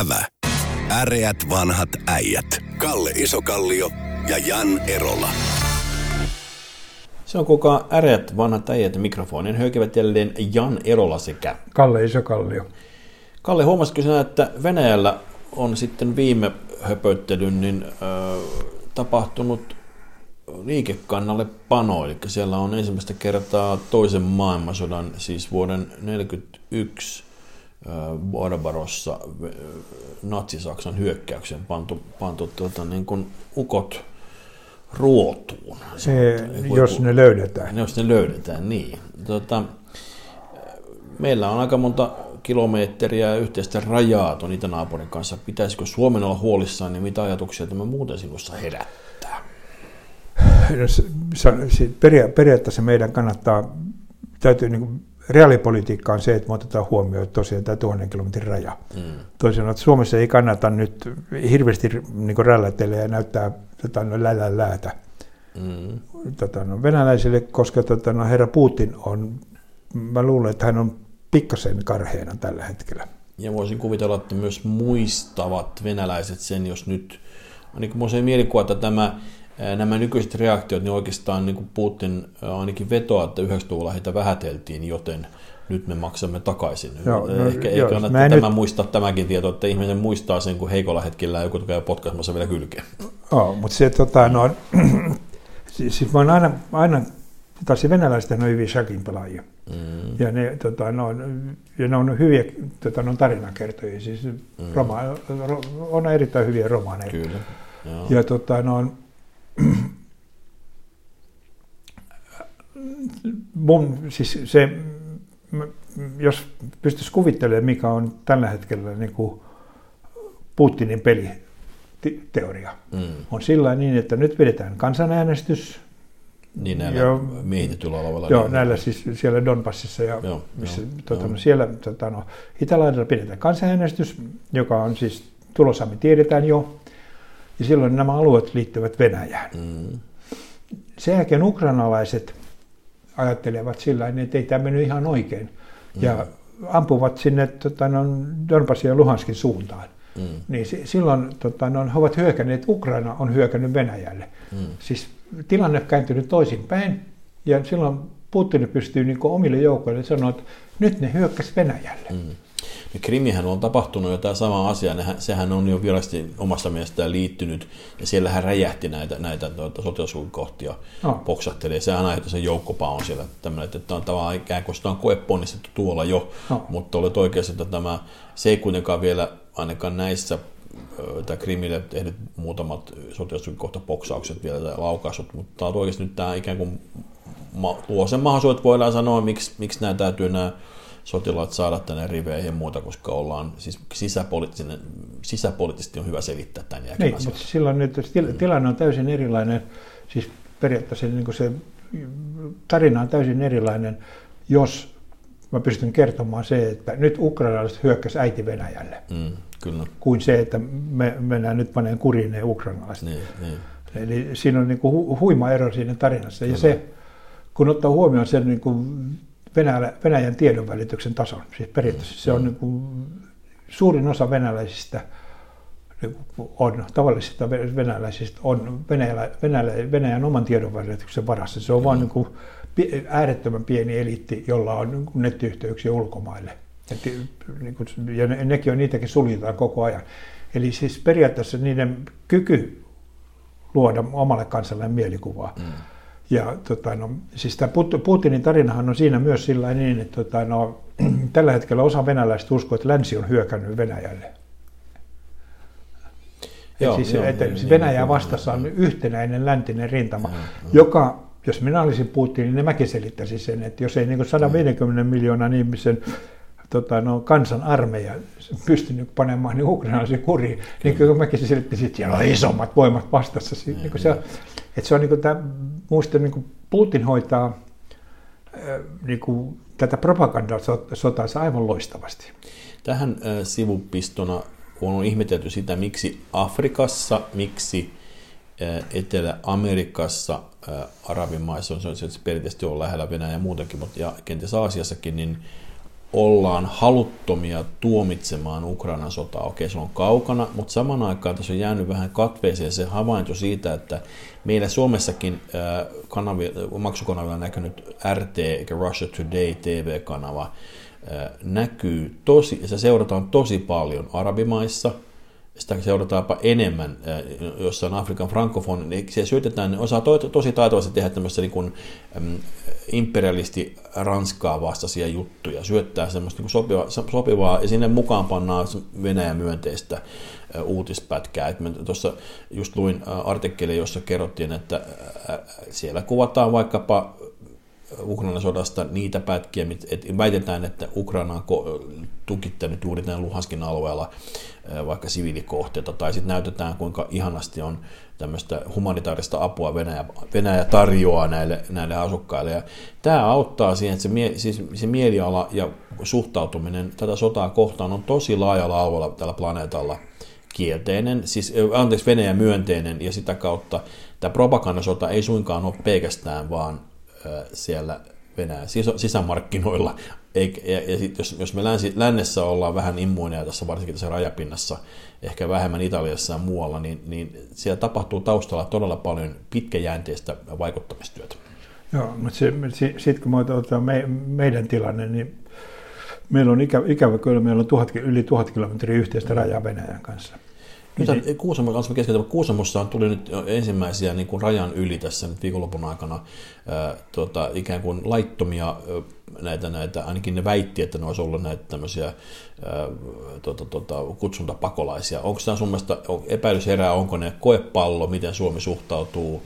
Ävä. Äreät vanhat äijät. Kalle Isokallio ja Jan Erola. Se on kuka äreät vanhat äijät mikrofonin höykivät jälleen Jan Erola sekä Kalle Isokallio. Kalle, huomasitko sinä, että Venäjällä on sitten viime höpöttelyn niin, ö, tapahtunut liikekannalle pano, eli siellä on ensimmäistä kertaa toisen maailmansodan, siis vuoden 1941 Barbarossa Natsi-Saksan hyökkäyksen pantu, pantu tuota, niin kuin ukot ruotuun. Se, jos ne löydetään. Jos ne löydetään, niin. Tota, meillä on aika monta kilometriä yhteistä rajaa tuon itänaapurin kanssa. Pitäisikö Suomen olla huolissaan, niin mitä ajatuksia tämä muuten sinussa herättää? No, se, se, periaatteessa meidän kannattaa, täytyy niin kuin reaalipolitiikka on se, että me otetaan huomioon tosiaan tämä tuhannen kilometrin raja. Mm. Toisin että Suomessa ei kannata nyt hirveästi niin rällätellä ja näyttää tota, no, lälän läätä mm. tota, no, venäläisille, koska tota, no, herra Putin on, mä luulen, että hän on pikkasen karheena tällä hetkellä. Ja voisin kuvitella, että myös muistavat venäläiset sen, jos nyt, ainakin minulla se mielikuva, että tämä nämä nykyiset reaktiot, niin oikeastaan niin kuin Putin ainakin vetoaa, että 90-luvulla heitä vähäteltiin, joten nyt me maksamme takaisin. Joo, no, Ehkä joo, ei kannata tämä nyt... muistaa tämäkin tieto, että ihminen muistaa sen, kun heikolla hetkellä joku käy potkaisemassa vielä kylkeä. Joo, mutta se, tota, no, siis mä oon aina, aina taas venäläiset on hyvin shakin pelaajia. Mm. Ja, ne, tota, no, ja ne on hyviä tota, no, tarinakertoja, siis mm. roma, on erittäin hyviä romaaneja. Kyllä. Joo. Ja tota, no, mun, siis se, jos pystyisi kuvittelemaan, mikä on tällä hetkellä niin kuin Putinin peliteoria, mm. on sillä niin, että nyt pidetään kansanäänestys. Niin näillä jo, miehitetyllä alueella. Joo, niin. näillä siis siellä Donbassissa ja joo, missä, joo, tota, joo. No, siellä tota, no, Itälaidalla pidetään kansanäänestys, joka on siis tulossa, me tiedetään jo. Ja silloin nämä alueet liittyvät Venäjään. Mm. Sen jälkeen ukrainalaiset ajattelevat sillä tavalla, että ei tämä mennyt ihan oikein. Mm. Ja ampuvat sinne tota, no, Donbassin ja Luhanskin suuntaan. Mm. Niin silloin tota, no, he ovat hyökänneet, Ukraina on hyökännyt Venäjälle. Mm. Siis tilanne on kääntynyt toisinpäin. Ja silloin Putin pystyy niin omille joukoille sanoa, että nyt ne hyökkäsi Venäjälle. Mm. Ja Krimihän on tapahtunut jo tämä sama asia, sehän on jo virallisesti omasta mielestään liittynyt, ja siellähän räjähti näitä, näitä tuota, sotilasukkohtia no. poksahtelee. Sehän aiheutti sen joukkopaon siellä, tämmöinen, että on tavallaan ikään kuin sitä on koeponnistettu tuolla jo, no. mutta olet oikeassa, että tämä, se ei kuitenkaan vielä ainakaan näissä tämä Krimille tehnyt muutamat sotilasukkohtapoksaukset vielä tai laukaisut, mutta tämä on oikeasti nyt tämä ikään kuin luo sen mahdollisuudet, voidaan sanoa, miksi, miksi nämä täytyy nämä sotilaat saada tänne riveihin ja muuta, koska ollaan siis sisäpoliittisesti on hyvä selittää tämän jälkeen Niin, mutta silloin nyt tilanne on täysin erilainen, siis periaatteessa niin kuin se tarina on täysin erilainen, jos mä pystyn kertomaan se, että nyt ukrainalaiset hyökkäsivät äiti Venäjälle. Mm, kyllä. Kuin se, että me mennään nyt paneen kuriin ne ukrainalaiset. Niin, niin. Eli siinä on niin kuin hu- huima ero siinä tarinassa. Kyllä. Ja se, kun ottaa huomioon sen niin kuin Venäjä, Venäjän tiedonvälityksen tason. Siis periaatteessa se on mm. niin kuin, suurin osa venäläisistä niin on, tavallisista venäläisistä on Venäjä, Venäjä, Venäjän oman tiedonvälityksen varassa. Se on mm. vain niin kuin, äärettömän pieni eliitti, jolla on niin kuin nettiyhteyksiä ulkomaille. Et, niin kuin, ja ne, nekin on, niitäkin suljetaan koko ajan. Eli siis periaatteessa niiden kyky luoda omalle kansalle mielikuvaa mm ja tota, no, siis tämä Putinin tarinahan on siinä myös sillä niin, että tota, no, tällä hetkellä osa venäläistä uskoo, että länsi on hyökännyt Venäjälle. Joo, siis, joo, että niin, Venäjää niin, vastassa on yhtenäinen läntinen rintama, joo, joka, jos minä olisin Putin, niin mäkin selittäisin sen, että jos ei niin 150 miljoonan ihmisen tota, no, kansan armeija pystynyt panemaan niin ukrainalaisia kuriin, niin kyllä mäkin selittäisin, että siellä on isommat voimat vastassa. Niin, niin se, että se on niin kuin tämä, muista niin kuin Putin hoitaa niin kuin, tätä propagandasotaa aivan loistavasti. Tähän äh, sivupistona on ihmetelty sitä, miksi Afrikassa, miksi äh, Etelä-Amerikassa, äh, arabimaissa, on se, että se perinteisesti on lähellä Venäjää ja muutenkin, mutta ja kenties Aasiassakin, niin ollaan haluttomia tuomitsemaan Ukrainan sotaa. Okei, se on kaukana, mutta saman aikaan tässä on jäänyt vähän katveeseen se havainto siitä, että meillä Suomessakin äh, kanavi, maksukanavilla näkynyt RT, eikä Russia Today TV-kanava, äh, näkyy tosi, se seurataan tosi paljon arabimaissa – sitä seurataanpa enemmän jossain Afrikan frankofon, niin se syötetään, ne osaa to, tosi taitavasti tehdä tämmöistä niin kuin, imperialisti Ranskaa vastaisia juttuja, syöttää semmoista niin sopivaa, sopivaa, ja sinne mukaan pannaan Venäjän myönteistä uutispätkää. Tuossa just luin artikkeli, jossa kerrottiin, että siellä kuvataan vaikkapa Ukrainan sodasta niitä pätkiä, että väitetään, että Ukraina on tukittanut juuri tämän Luhanskin alueella vaikka siviilikohteita, tai sitten näytetään, kuinka ihanasti on tämmöistä humanitaarista apua Venäjä, Venäjä tarjoaa näille, näille asukkaille. Ja tämä auttaa siihen, että se, mie, siis se mieliala ja suhtautuminen tätä sotaa kohtaan on tosi laajalla alueella tällä planeetalla kielteinen, siis anteeksi Venäjä myönteinen, ja sitä kautta tämä propagandasota ei suinkaan ole pelkästään vaan siellä Venäjän sisämarkkinoilla. Ja, ja sit jos, jos me länsi, lännessä ollaan vähän immuuneja tässä varsinkin tässä rajapinnassa, ehkä vähemmän Italiassa ja muualla, niin, niin siellä tapahtuu taustalla todella paljon pitkäjänteistä vaikuttamistyötä. Joo, mutta sitten kun me otetaan me, meidän tilanne, niin meillä on ikävä, ikävä kyllä, meillä on tuhat, yli tuhat kilometriä yhteistä rajaa Venäjän kanssa. Nyt niin. Kuusamo, kanssa keskitymme. Kuusamossa tuli nyt ensimmäisiä niin kuin rajan yli tässä nyt viikonlopun aikana ää, tota, ikään kuin laittomia näitä, näitä, ainakin ne väitti, että ne olisi ollut näitä tämmöisiä ää, tota, tota, kutsuntapakolaisia. Onko tämä sun mielestä epäilys herää, onko ne koepallo, miten Suomi suhtautuu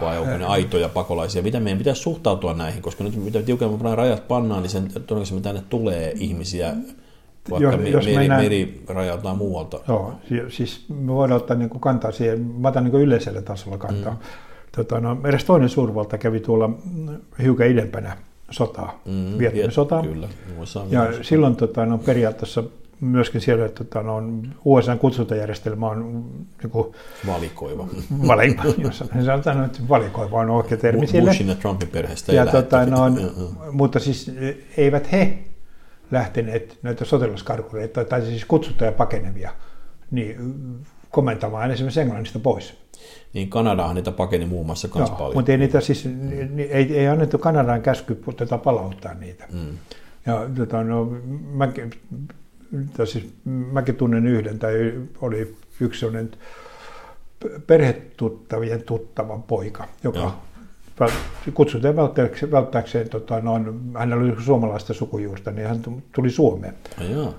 vai onko ne aitoja pakolaisia? Miten meidän pitäisi suhtautua näihin? Koska nyt mitä tiukemmin rajat pannaan, niin sen todennäköisesti tänne tulee ihmisiä vaikka jos, me, jos meri, mennään, meri rajataan muualta. Joo, siis me voidaan ottaa niin kuin kantaa siihen, mä otan niin kuin yleisellä tasolla kantaa. Mm. Tota, no, edes toinen suurvalta kävi tuolla hiukan idempänä sotaa, mm, Vietnamin sotaa. Kyllä, USA ja myös. silloin tota, no, periaatteessa myöskin siellä, että tota, no, USA kutsuntajärjestelmä on niin kuin, valikoiva. Valikoiva, jos sanotaan, että valikoiva on oikea termi sille. Bushin ja Trumpin perheestä ja, tota, no, Mutta siis eivät he lähteneet näitä sotilaskarkureita, tai siis kutsuttuja pakenevia, niin komentamaan esimerkiksi Englannista pois. Niin Kanadahan niitä pakeni muun muassa kans paljon. Mutta ei niitä siis, ei, ei annettu Kanadaan käsky tätä palauttaa niitä. Mm. Ja tota, no, mäkin, siis, mäkin tunnen yhden, tai oli yksi sellainen perhetuttavien tuttavan poika, joka Joo kutsutaan välttääkseen, välttääkseen tota, noin, hänellä oli suomalaista sukujuusta, niin hän tuli Suomeen. Joo.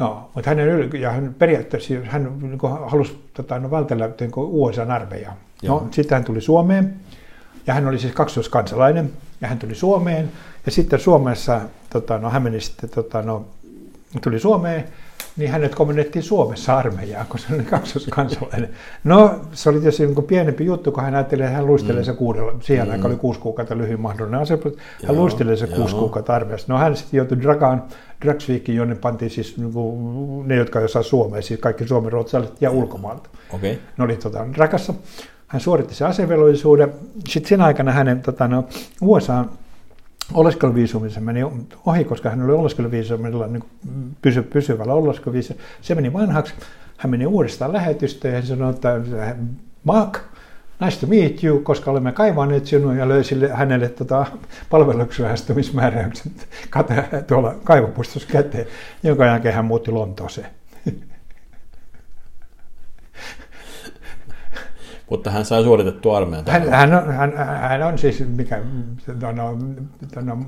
Joo, mutta hänen, ja hän periaatteessa hän niin halusi tota, no, vältellä niin USA-armeijaa. No, sitten hän tuli Suomeen, ja hän oli siis kaksoiskansalainen, ja hän tuli Suomeen, ja sitten Suomessa, tota, no, hän meni sitten, tota, no, tuli Suomeen, niin hänet komennettiin Suomessa armeijaan, kun se oli kaksoskansalainen. No, se oli tietysti niin pienempi juttu, kun hän ajatteli, että hän luistelee mm. se kuudella, siihen mm. aikaan oli kuusi kuukautta lyhyin mahdollinen ase, hän luistelee se kuusi kuukautta armeijassa. No hän sitten joutui Dragaan, Dragsvikiin, jonne pantiin siis niin kuin, ne, jotka ei osaa suomea, siis kaikki suomen ruotsalaiset ja ulkomaalta. Okay. Ne oli tota, Drakassa. Hän suoritti se asevelvollisuuden. Sitten sen aikana hänen tota, no, USA oleskeluviisumissa meni ohi, koska hän oli oleskeluviisumilla niin pysy, pysyvällä oleskeluviisumilla. Se meni vanhaksi. Hän meni uudestaan lähetystöön ja hän sanoi, että Mark, nice to meet you, koska olemme kaivaneet sinua ja löi sille, hänelle tota, palveluksenohjaistumismääräykset tuolla kaivopuistossa käteen, jonka jälkeen hän muutti Lontooseen. Mutta hän sai suoritettua armeijan. Hän, hän, on, hän, hän on siis, mikä, no, no,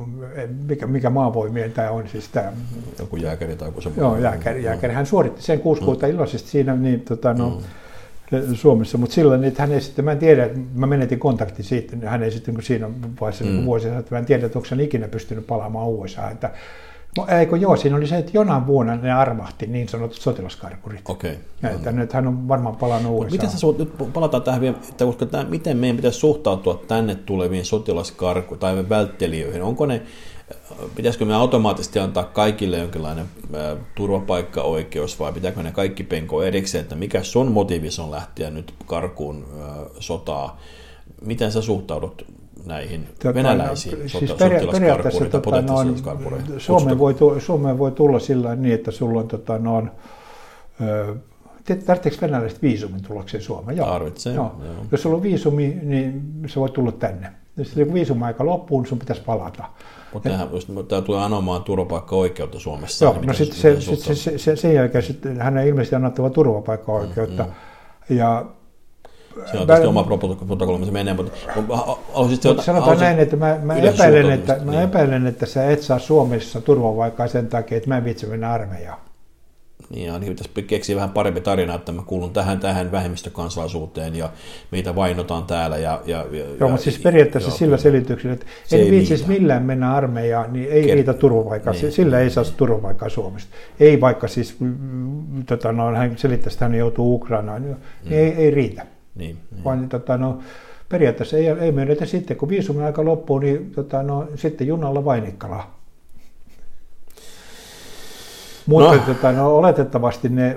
mikä, mikä maavoimien tämä on siis tämä. Joku jääkäri tai joku semmoinen. Joo, jääkäri, jääkäri. Hän suoritti sen kuusi kuuta mm. iloisesti siinä niin, tota, no, mm. Suomessa, mutta silloin että hän ei sitten, mä en tiedä, mä menetin kontakti siitä, hän ei sitten kun siinä vaiheessa mm. vuosia, että mä en tiedä, että onko hän ikinä pystynyt palaamaan USA, että Eikö joo, siinä oli se, että jonain vuonna ne armahti niin sanotut sotilaskarkurit. Okei. Okay. Että nyt hän on varmaan palannut uudestaan. Miten sä nyt palataan tähän vielä, että koska tämä, miten meidän pitäisi suhtautua tänne tuleviin sotilaskarku- tai välttelijöihin? Onko ne, pitäisikö me automaattisesti antaa kaikille jonkinlainen ä, turvapaikkaoikeus vai pitääkö ne kaikki penko erikseen, että mikä sun motiivis on lähteä nyt karkuun ä, sotaa? Miten sä suhtaudut näihin tota, venäläisiin no, siis periaatteessa tota, no, Suomeen, voi, Suomeen voi tulla sillä niin, että sulla on, tota, no, on, tarvitseeko venäläiset viisumin tullakseen Suomeen? Joo. Tarvitsee. Joo. Joo. Jos sulla on viisumi, niin se voi tulla tänne. Jos kun viisumaika loppuu, niin sun pitäisi palata. Mutta tämä tulee anomaan turvapaikka-oikeutta Suomessa. Joo, niin no sitten se, sit, se, se, se, sen jälkeen sit, hän ei ilmeisesti annettava turvapaikka-oikeutta. Mm, mm. Ja se on tietysti oma protokolla, se menee, mutta haluaisit mutta sanotaan haluaisit näin, että mä, mä, epäilen, että, mä niin. epäilen, että sä et saa Suomessa turvapaikkaa sen takia, että mä en vitsi mennä armeijaan. Niin, ainakin pitäisi keksiä vähän parempi tarina, että mä kuulun tähän, tähän vähemmistökansalaisuuteen ja meitä vainotaan täällä. Ja, ja, Joo, ja, mutta siis periaatteessa joo, sillä selityksellä, että en ei viitsisi millään mennä armeijaan, niin ei Ker- riitä turvapaikkaa. Niin. Sillä ei saa turvapaikkaa Suomesta. Ei vaikka siis, mm, mm, tota, no, hän selittäisi, että hän joutuu Ukrainaan, niin mm. ei, ei riitä. Niin, niin. Vaan tota, no, periaatteessa ei, ei myönnetä sitten, kun viisumin aika loppuu, niin tota, no, sitten junalla Vainikkalaan. Mutta no. Tota, no, oletettavasti ne,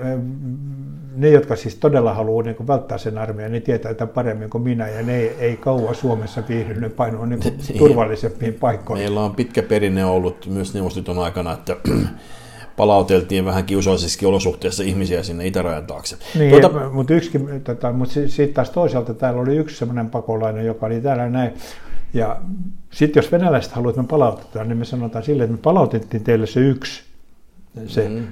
ne, jotka siis todella haluaa niin välttää sen armeijan, niin tietää tämän paremmin kuin minä, ja ne ei, ei kauan Suomessa viihdy, ne painuu niin niin. turvallisempiin paikkoihin. Meillä on pitkä perinne ollut myös neuvostoliiton aikana, että palauteltiin vähän kiusallisissa olosuhteissa ihmisiä sinne itärajan taakse. Niin, tuota, mutta, yksi, tota, mutta sitten taas toisaalta täällä oli yksi sellainen pakolainen, joka oli täällä näin, ja sitten jos venäläiset haluavat, että me palautetaan, niin me sanotaan sille, että me palautettiin teille se yksi, se mm.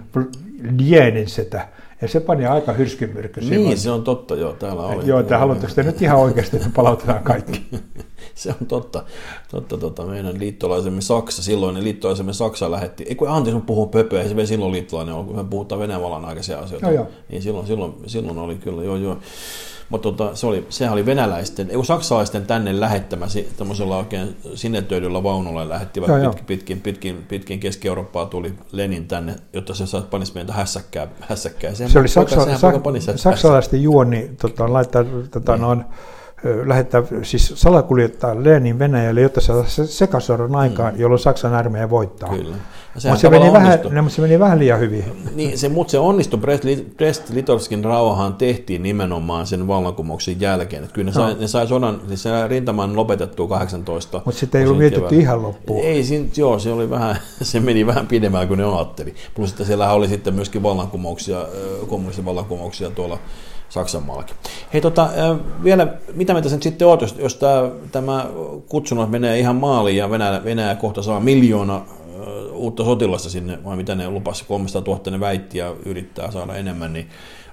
Lienin setä. Ja se pani aika hyrskymyrkky. Niin, silloin. se on totta, joo, täällä oli. Joo, että haluatteko te nyt ihan oikeasti, että palautetaan kaikki? se on totta. totta, totta. Meidän liittolaisemme Saksa, silloinen liittolaisemme Saksa lähetti, ei kun anteeksi, puhuu pöpöä, ei se silloin liittolainen ollut, kun me puhutaan Venäjän aikaisia asioita. Joo, joo. Niin silloin, silloin, silloin oli kyllä, joo, joo. Mutta tota, se oli, sehän oli venäläisten, ei saksalaisten tänne lähettämä tämmöisellä oikein sinetöidyllä vaunulla lähettivät joo, pitkin, pitkin, pitkin, pitkin Keski-Eurooppaa tuli Lenin tänne, jotta se saisi panisi meitä hässäkkää. hässäkkää. Sehän se oli saksa, sa, saksalaisten juoni tota, laittaa tota, niin. noin, lähettää, siis salakuljettaa Lenin Venäjälle, jotta se saa sekasodan aikaan, mm. jolloin Saksan armeija voittaa. Kyllä. Mutta se, meni vähän, no, se meni vähän liian hyvin. Niin, se, mutta se onnistui. Brest-Litovskin rauhahan tehtiin nimenomaan sen vallankumouksen jälkeen. Että kyllä ne, no. sai, ne sai sodan, siis se rintaman lopetettua 18. Mutta sitten ei ollut mietitty ihan loppuun. Ei, siinä, joo, se, oli vähän, se meni vähän pidemmään kuin ne ajatteli. Plus, että siellä oli sitten myöskin vallankumouksia, kommunistisia vallankumouksia tuolla Saksan maallakin. Hei tota, vielä, mitä me tässä sitten oot, jos, jos tämä, tämä kutsunut menee ihan maaliin ja Venäjä, Venäjä kohta saa miljoona uutta sotilasta sinne, vai mitä ne lupasi, 300 000 ne väitti ja yrittää saada enemmän, niin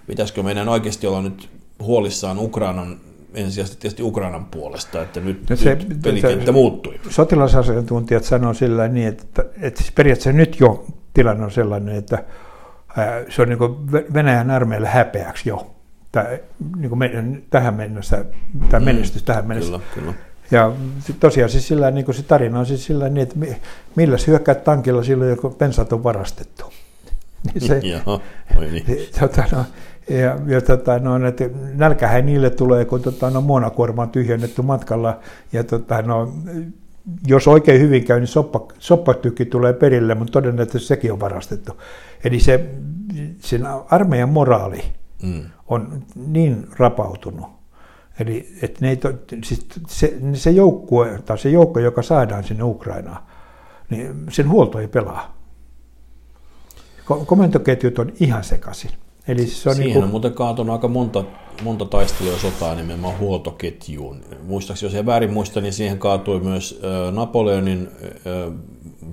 pitäisikö meidän oikeasti olla nyt huolissaan Ukrainan ensisijaisesti tietysti Ukrainan puolesta, että nyt, no se, nyt pelikenttä se, muuttui. Sotilasasiantuntijat sanoo sillä niin, että, että siis periaatteessa nyt jo tilanne on sellainen, että se on niin Venäjän armeijalle häpeäksi jo tämä, niin kuin meidän, tähän mennessä, tämä mm, menestys tähän mennessä. Kyllä, kyllä. Ja tosiaan siis sillä, niin kuin se tarina on siis sillä niin, että millä hyökkäät tankilla silloin, kun pensat on varastettu. Niin se, Joo, niin. tota, no, ja, ja tota, no, että nälkähän niille tulee, kun tota, no, muonakuorma on tyhjennetty matkalla. Ja tota, no, jos oikein hyvin käy, niin soppa, soppatykki tulee perille, mutta todennäköisesti sekin on varastettu. Eli se, sen armeijan moraali, mm. On niin rapautunut. Eli että ne ei to, siis se, se, joukkue, tai se joukko, joka saadaan sinne Ukrainaan, niin sen huolto ei pelaa. Komentoketjut on ihan sekaisin. Eli se on Siihen niin kuin... on muuten kaatunut aika monta, monta taistelua sotaa nimenomaan huoltoketjuun. Muistaakseni, jos ei väärin muista, niin siihen kaatui myös Napoleonin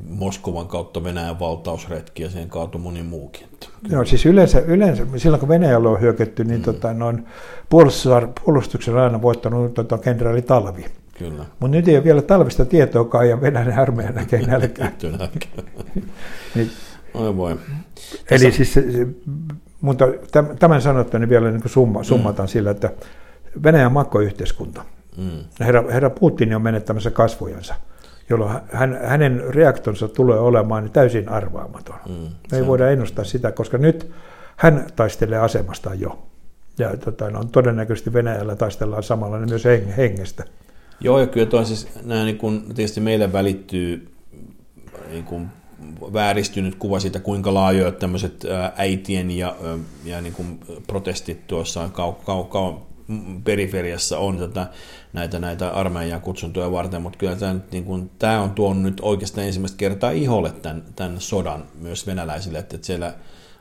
Moskovan kautta Venäjän valtausretki ja siihen kaatui moni muukin. Joo, siis yleensä, yleensä silloin kun Venäjällä on hyökätty, niin mm. tota, noin puolustuksen aina voittanut tota, kenraali Talvi. Kyllä. Mutta nyt ei ole vielä talvista tietoakaan ja Venäjän armeija näkee nälkää. niin, Oi voi. Eli Tässä... siis, mutta tämän sanottani vielä niin summa, mm. summataan mm. sillä, että Venäjän makkoyhteiskunta. Mm. Herra, herra Putin on menettämässä kasvojansa jolloin hän, hänen reaktonsa tulee olemaan täysin arvaamaton. Mm, Me ei voida ennustaa sitä, koska nyt hän taistelee asemastaan jo. Ja tota, no, todennäköisesti Venäjällä taistellaan samalla myös hengestä. Joo, ja kyllä toi siis, nämä, niin kun, tietysti meille välittyy niin kun, vääristynyt kuva siitä, kuinka laajoja tämmöiset äitien ja, ja niin kun protestit tuossa kau, kau, kau, periferiassa on tätä, näitä, näitä armeijan kutsuntoja varten, mutta kyllä tämä, niin kuin, tämä on tuonut nyt oikeastaan ensimmäistä kertaa iholle tämän, tämän sodan myös venäläisille, että, että siellä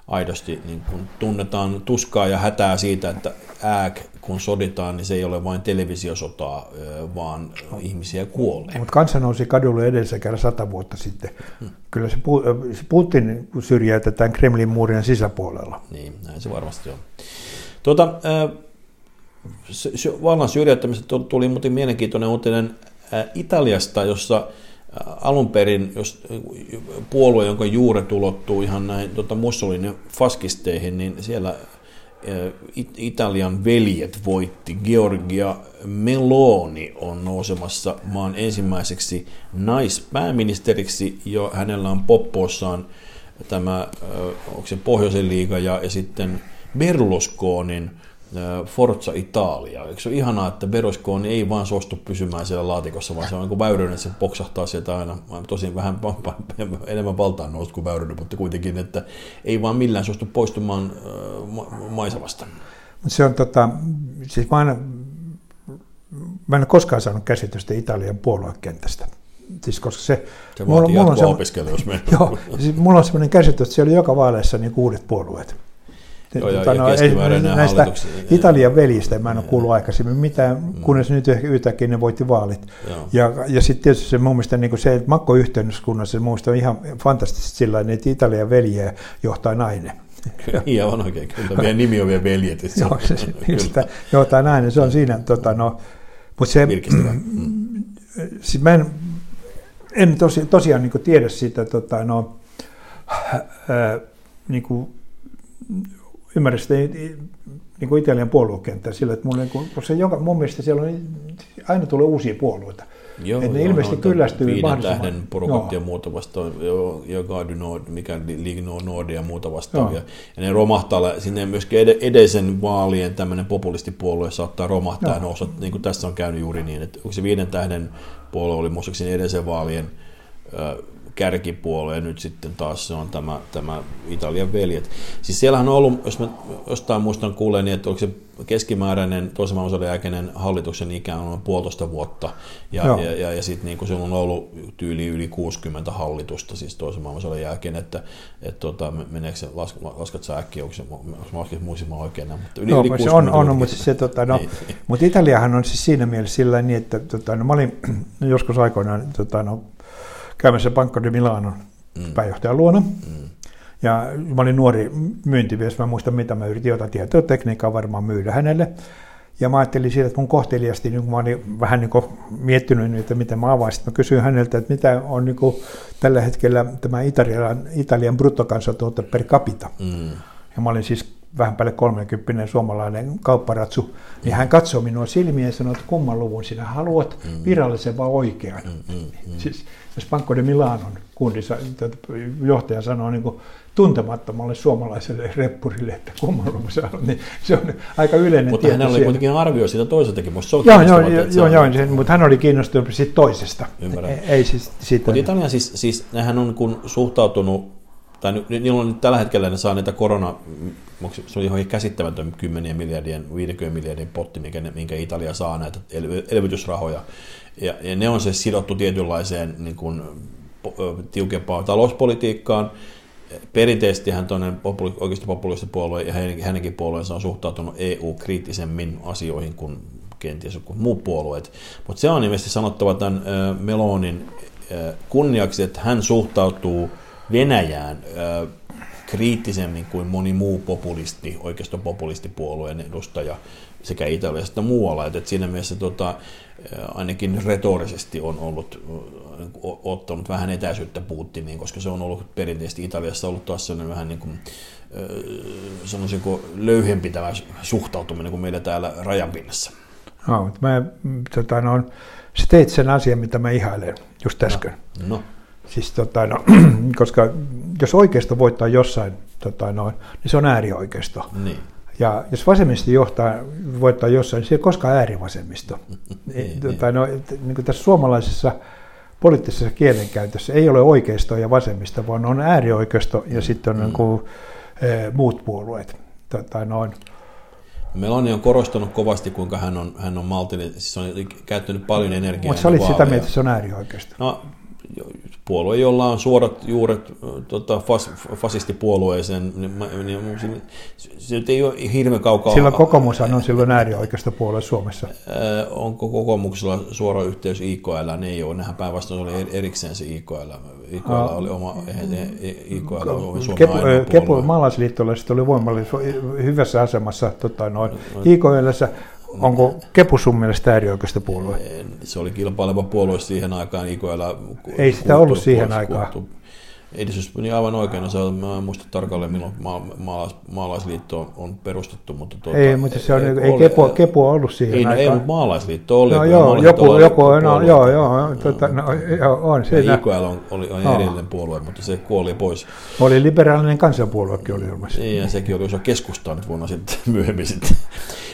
aidosti niin kun tunnetaan tuskaa ja hätää siitä, että ääk, kun soditaan, niin se ei ole vain televisiosotaa, vaan ihmisiä kuolee. Mutta kansa nousi kadulle edellisen kerran sata vuotta sitten. Hmm. Kyllä se Putin syrjäytetään Kremlin muurien sisäpuolella. Niin, näin se varmasti on. Tuota, vallan syrjäyttämisestä tuli muuten mielenkiintoinen uutinen Italiasta, jossa alun perin, jos puolue, jonka juuret ulottuu ihan näin tota Mussolinin faskisteihin, niin siellä Italian veljet voitti. Georgia Meloni on nousemassa maan ensimmäiseksi naispääministeriksi. Jo hänellä on poppoissaan tämä, onko se Pohjoisen liiga ja, ja sitten Berlusconin Forza Italia. Eikö se ole ihanaa, että Berlusconi ei vaan suostu pysymään siellä laatikossa, vaan se on niin Väyrynen, että se poksahtaa sieltä aina, tosin vähän enemmän valtaan noussut kuin Väyrynen, mutta kuitenkin, että ei vaan millään suostu poistumaan maisemasta. Se on tota, siis mä, aina, mä en ole koskaan saanut käsitystä Italian puoluekentästä. Siis koska se, se mulla, mulla on se, Joo, siis mulla on sellainen käsitys, että siellä oli joka vaaleissa niin uudet puolueet. Joo, ja, tota, no, näistä Italian veljistä mä en ole kuullut aikaisemmin mitään, mm. kunnes nyt yhtäkkiä ne voitti vaalit. Joo. Ja, ja sitten tietysti se mun mielestä niin se Makko yhteydyskunnassa, se mun on ihan fantastisesti sillä että Italian veljeä johtaa nainen. Niin, on oikein, kyllä. Meidän nimi on vielä veljet. Joo, se, sitä johtaa nainen, se on siinä, tota, no, mutta se, mm. siis mä en, en tosi, tosiaan niin tiedä sitä, tota, no, äh, niin kuin, ymmärrä sitä niin kuin Italian puoluekenttää sillä, että mulle, kun, se joka, mun mielestä siellä on, aina tulee uusia puolueita. Joo, että ne joo, ilmeisesti no, kyllästyy viiden tähden porukat ja muuta vastaan, ja Gardu Nord, mikä Ligno Nord ja muuta vastaan. Ja, ja, ne romahtaa, sinne myöskin edellisen vaalien tämmöinen populistipuolue saattaa romahtaa joo. ja nousta, niin kuin tässä on käynyt juuri niin, että onko se viiden tähden puolue oli muistaakseni edellisen vaalien kärkipuolue ja nyt sitten taas se on tämä, tämä Italian veljet. Siis siellähän on ollut, jos mä jostain muistan kuuleen, niin että onko se keskimääräinen toisen maailmansodan jälkeinen hallituksen ikä on puolitoista vuotta ja, Joo. ja, ja, ja sitten niin se on ollut tyyli yli 60 hallitusta siis toisen maailmansodan jälkeen, että et, tota, meneekö se, las, laskat sä äkkiä, onko se, mä laskin muistamaan oikein, mutta yli, Joo, yli 60 on, on, on mutta, se, tota, no, niin. mutta Italiahan on siis siinä mielessä sillä niin, että tota, no, mä olin joskus aikoinaan tota, no, käymässä Banco de Milanon mm. pääjohtajan luona. Mm. Ja mä olin nuori myyntimies, mä muistan mitä mä yritin jotain tietotekniikkaa varmaan myydä hänelle. Ja mä ajattelin siitä, että mun kohteliasti, niin kun mä olin vähän niin kuin miettinyt, että miten mä avaisin, mä kysyin häneltä, että mitä on niin kuin tällä hetkellä tämä Italian, Italian bruttokansantuote per capita. Mm. Ja mä olin siis vähän päälle 30 suomalainen kaupparatsu, niin hän katsoi minua silmiin ja sanoi, että kumman luvun sinä haluat, mm. virallisen vai oikean. Mm, mm. Siis jos Banco de Milanon kundissa, johtaja sanoo niin kuin tuntemattomalle suomalaiselle reppurille, että kumman luvun se on, niin se on aika yleinen Mutta hän oli kuitenkin arvio siitä toiseltakin, mutta se on Joo, joo, joo, joo sen, mutta hän oli kiinnostunut siitä toisesta. Ymmärrän. Ei siis siitä. Mutta Italia siis, siis nehän on kun suhtautunut tai niillä on nyt tällä hetkellä, ne saa niitä korona, se oli ihan käsittämätön 10 miljardien, 50 miljardin potti, minkä, minkä Italia saa näitä elvytysrahoja. Ja, ja ne on se sidottu tietynlaiseen niin kuin, tiukempaan talouspolitiikkaan. Perinteisesti hän populi, oikeasti populistipuolue ja hänenkin puolueensa on suhtautunut EU-kriittisemmin asioihin kuin kenties kuin muut puolueet. Mutta se on ilmeisesti sanottava tämän Melonin kunniaksi, että hän suhtautuu – Venäjään kriittisemmin kuin moni muu populisti, populistipuolueen edustaja sekä Italiassa että muualla. että siinä mielessä tota, ainakin retorisesti on ollut ottanut vähän etäisyyttä Putiniin, koska se on ollut perinteisesti Italiassa ollut taas sellainen vähän niin kuin, sanoisinko löyhempi tämä suhtautuminen kuin meillä täällä rajanpinnassa. No, mä, tota, no, sä teit sen asian, mitä mä ihailen just äsken. No, no. Siis, tota, no, koska jos oikeisto voittaa jossain, tota, no, niin se on äärioikeisto. Niin. Ja jos vasemmisto johtaa, voittaa jossain, niin se ei koskaan äärivasemmisto. niin, tota, niin. No, niin kuin tässä suomalaisessa poliittisessa kielenkäytössä ei ole oikeisto ja vasemmista, vaan on äärioikeisto ja mm. sitten on mm. niin kuin, e, muut puolueet. Tota, noin. Meloni on korostanut kovasti, kuinka hän on, hän on maltillinen, siis on käyttänyt paljon energiaa. Mutta sä olit sitä mieltä, että se on äärioikeista. No, puolue, jolla on suorat juuret tota, fas, fasistipuolueeseen, niin, niin se, se ei ole hirveän kaukaa. Silloin kokoomus on silloin äärioikeista puolue Suomessa. Onko kokoomuksella suora yhteys IKL? Niin ei ole. Nehän päinvastoin oli erikseen se IKL. IKL ah. oli oma, IKL oli Suomen Kepu, Kepu maalaisliittolaiset oli voimallisesti hyvässä asemassa tota, noin, IKLssä Onko Kepu sun mielestä äärioikeista puolue? Se oli kilpaileva puolue siihen aikaan. IKL Ei sitä ollut siihen aikaan. Edistys niin aivan oikein, se on, mä en muista tarkalleen milloin maalais, maalaisliitto on perustettu. Mutta tuota, ei, mutta se on, ei, Kepu, Kepu ollut siihen ei, aikaan. Ei, mutta maalaisliitto oli. No, joo, joku, oli joku no, joo, joo, tota, no, joo, on siinä. IKL on, oli, on no. edellinen puolue, mutta se kuoli pois. Oli liberaalinen kansanpuoluekin oli ilmassa. Niin, ja sekin oli osa keskustaa nyt vuonna sitten, myöhemmin sitten.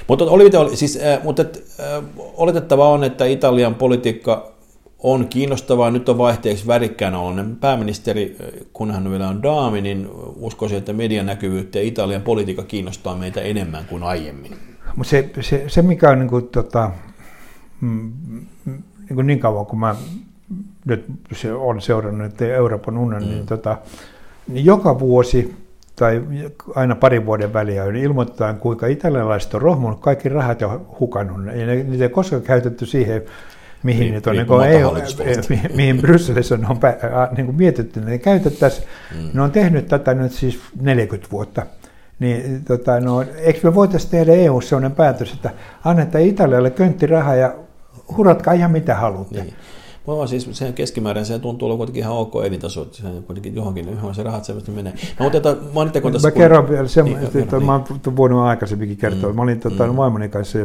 Mutta, oli, siis, äh, mutta äh, oletettava on, että Italian politiikka on kiinnostavaa. Nyt on vaihteeksi värikkäänä oloinen pääministeri, kun hän vielä on daami, niin uskoisin, että median näkyvyyttä ja Italian politiikka kiinnostaa meitä enemmän kuin aiemmin. Mutta se, se, se, mikä on niin, kuin, tota, mm, niin, kuin niin kauan kuin mä nyt se on seurannut Euroopan unionin, mm. niin, tota, niin joka vuosi tai aina parin vuoden väliä niin ilmoitetaan, kuinka italialaiset on rohmunut kaikki rahat ja hukannut. Ja niitä ei koskaan käytetty siihen mihin, niin, nyt on, niin kuin EU, mihin, mihin Brysselissä on, on niin kuin mietitty, ne käytettäisiin. Mm. Ne on tehnyt tätä nyt siis 40 vuotta. Niin, tota, no, eikö me voitaisiin tehdä EU sellainen päätös, että annetaan Italialle köntti rahaa ja huratkaa ihan mitä haluatte. Niin. Mulla siis sen keskimäärin se tuntuu olevan kuitenkin ihan ok elintaso, että se kuitenkin johonkin, johon se rahat selvästi menee. Mutta että, mainitteko tässä... Mä kerron vielä sen, niin, että, että mä oon voinut aikaisemminkin kertoa. Mm, mä olin tota, mm. vaimoni kanssa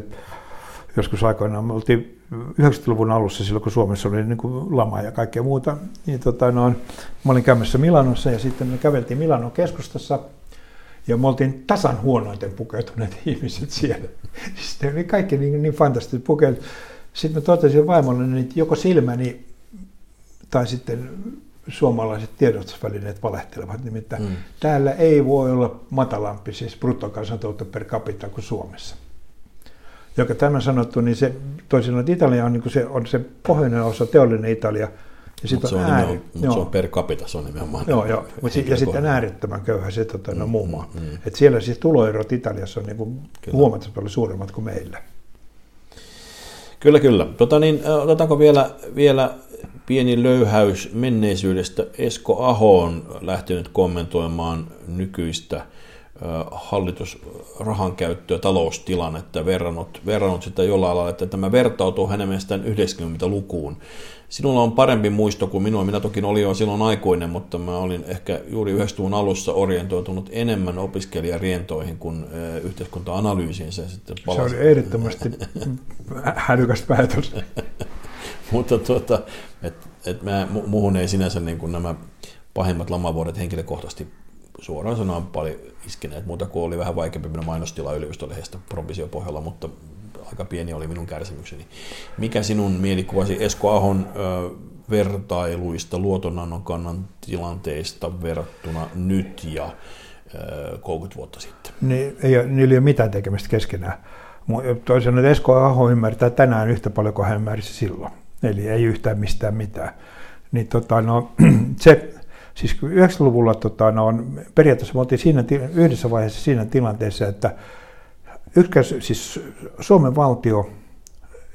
joskus aikoinaan, me oltiin 90-luvun alussa silloin, kun Suomessa oli niin kuin lama ja kaikkea muuta, niin tota, no, mä olin käymässä Milanossa ja sitten me käveltiin Milanon keskustassa ja me oltiin tasan huonoiten pukeutuneet ihmiset siellä. Sitten oli kaikki niin, niin fantastiset pukeut. Sitten mä totesin vaimolle, että joko silmäni tai sitten suomalaiset tiedotusvälineet valehtelevat. Nimittäin mm. täällä ei voi olla matalampi siis bruttokansantuote per capita kuin Suomessa joka tämä sanottu, niin se toisin että Italia on, niin se, on se pohjoinen osa, teollinen Italia, ja sitten se on, ääri, nimenomaan, se on per capita, se on nimenomaan. Joo, joo. Mutta ja sitten äärettömän köyhä se tota, no, muu maa. Mm, mm. Et siellä siis tuloerot Italiassa on niin huomattavasti paljon suuremmat kuin meillä. Kyllä, kyllä. Tota niin, otetaanko vielä, vielä pieni löyhäys menneisyydestä. Esko Aho on lähtenyt kommentoimaan nykyistä hallitusrahan käyttöä, taloustilannetta verrannut, verrannut sitä jollain lailla, että tämä vertautuu hänen mielestään 90-lukuun. Sinulla on parempi muisto kuin minua. Minä toki olin jo silloin aikuinen, mutta mä olin ehkä juuri 90-luvun alussa orientoitunut enemmän opiskelijarientoihin kuin yhteiskunta-analyysiin. Se, sitten palasi. se oli ehdottomasti hälykäs päätös. mutta tuota, et, et mä, muuhun ei sinänsä niin kuin nämä pahimmat lamavuodet henkilökohtaisesti suoraan sanoen paljon iskeneet, muuta kuin oli vähän vaikeampi mennä mainostila yliopistolehdestä provisiopohjalla, mutta aika pieni oli minun kärsimykseni. Mikä sinun mielikuvasi Esko Ahon ö, vertailuista luotonannon kannan tilanteista verrattuna nyt ja ö, 30 vuotta sitten? Niin, ei, niillä ei ole mitään tekemistä keskenään. Toisaalta Esko Aho ymmärtää tänään yhtä paljon kuin hän ymmärsi silloin. Eli ei yhtään mistään mitään. Niin tota, no, se, Siis 90-luvulla tota, no, periaatteessa me oltiin siinä, yhdessä vaiheessa siinä tilanteessa, että yksikään, siis Suomen valtio,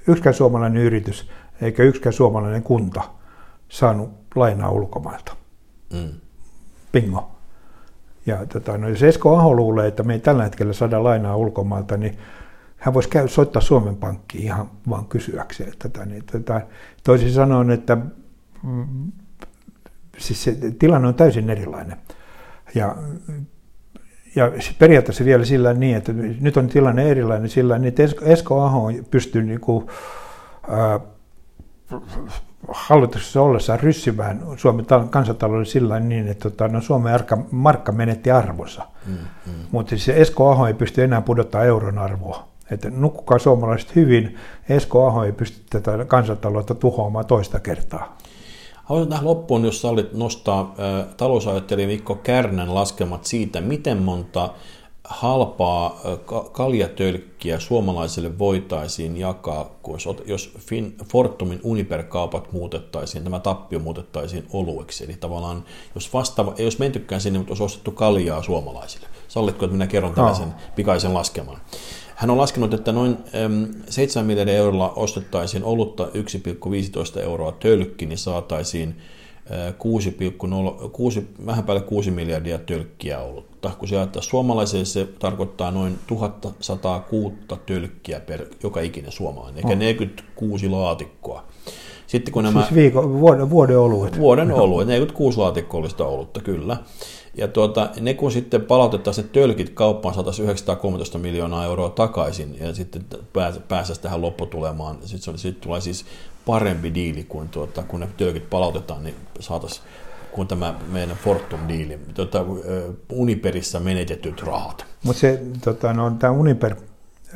yksikään suomalainen yritys eikä yksikään suomalainen kunta saanut lainaa ulkomailta. Mm. Bingo. Ja tota, no, jos Esko Aho luulee, että me ei tällä hetkellä saada lainaa ulkomailta, niin hän voisi käy, soittaa Suomen Pankkiin ihan vaan kysyäkseen tätä. Niin, tota, toisin sanoen, että mm, siis se tilanne on täysin erilainen. Ja, ja periaatteessa vielä sillä niin, että nyt on tilanne erilainen sillä niin, että Esko Aho pystyy niin kuin, äh, hallituksessa ollessaan ryssimään Suomen kansantalouden sillä niin, että tota, no, Suomen arka, markka menetti arvonsa. Mm, mm. Mutta se Esko Aho ei pysty enää pudottaa euron arvoa. Että nukkukaa suomalaiset hyvin, Esko Aho ei pysty tätä kansantaloutta tuhoamaan toista kertaa. Haluaisin tähän loppuun, jos sallit nostaa talousajattelija Mikko Kärnän laskelmat siitä, miten monta halpaa kaljatölkkiä suomalaisille voitaisiin jakaa, jos Fortumin Uniper-kaupat muutettaisiin, tämä tappio muutettaisiin olueksi. Eli tavallaan, jos vastaava, ei olisi mentykään sinne, mutta olisi ostettu kaljaa suomalaisille. Sallitko, että minä kerron tällaisen no. pikaisen laskeman? Hän on laskenut, että noin 7 miljardia eurolla ostettaisiin olutta 1,15 euroa tölkki, niin saataisiin 6,0, 6, vähän päälle 6 miljardia tölkkiä olutta. Kun se ajattaa suomalaiselle, se tarkoittaa noin 1106 tölkkiä per joka ikinen suomalainen, eikä 46 laatikkoa. Sitten kun nämä, siis viikon, vuoden, vuoden oluet. Vuoden oluet, 46 laatikkollista olutta, kyllä. Ja tuota, ne kun sitten palautetaan se tölkit kauppaan, saataisiin 913 miljoonaa euroa takaisin ja sitten pääsäisi tähän lopputulemaan. Sitten, sitten tulee siis parempi diili kuin tuota, kun ne tölkit palautetaan, niin saataisiin kuin tämä meidän Fortum-diili, tuota, Uniperissä menetetyt rahat. Mutta se, tota, no, tämä Uniper,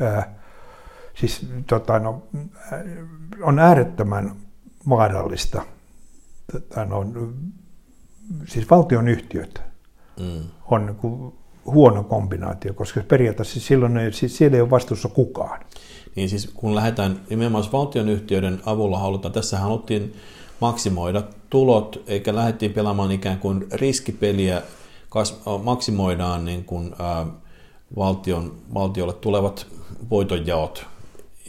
ää, siis, tota, no, on äärettömän vaarallista, tota, no, siis valtion yhtiöt mm. on niin kuin huono kombinaatio, koska periaatteessa silloin ei, siellä ei ole vastuussa kukaan. Niin siis kun lähdetään nimenomaan valtionyhtiöiden avulla halutaan, tässä haluttiin maksimoida tulot, eikä lähdettiin pelaamaan ikään kuin riskipeliä, kas, maksimoidaan niin kuin, ää, valtion, valtiolle tulevat voitonjaot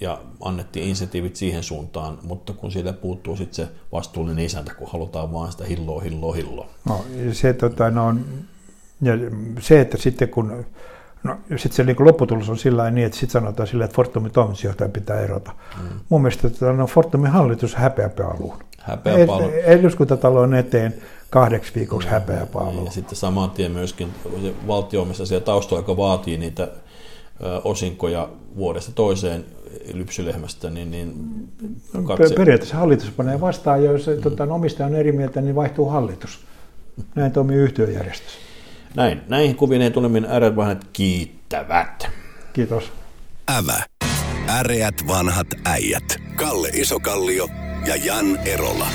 ja annettiin insentiivit siihen suuntaan, mutta kun siitä puuttuu sitten se vastuullinen isäntä, kun halutaan vaan sitä hilloa, hilloa, hilloa. No, se, tota, no, ja se, että sitten kun No, sitten se niin lopputulos on sillä niin, että sitten sanotaan sillä, että Fortumin toimitusjohtaja pitää erota. Mm. Mun mielestä että no, Fortumin hallitus häpeäpaaluun. Häpeäpaalu. Eduskuntatalon eteen kahdeksi viikoksi mm. häpeäpaaluun. Ja sitten saman tien myöskin valtio, missä siellä taustalla, joka vaatii niitä osinkoja vuodesta toiseen lypsylehmästä, niin, niin katse... Periaatteessa hallitus panee vastaan, ja jos mm. tota, omistaja on eri mieltä, niin vaihtuu hallitus. Näin toimii yhtiöjärjestys. Näin. Näihin kuviin ei tulemmin äreät vanhat kiittävät. Kiitos. Ävä. Äreät vanhat äijät. Kalle Isokallio ja Jan Erola.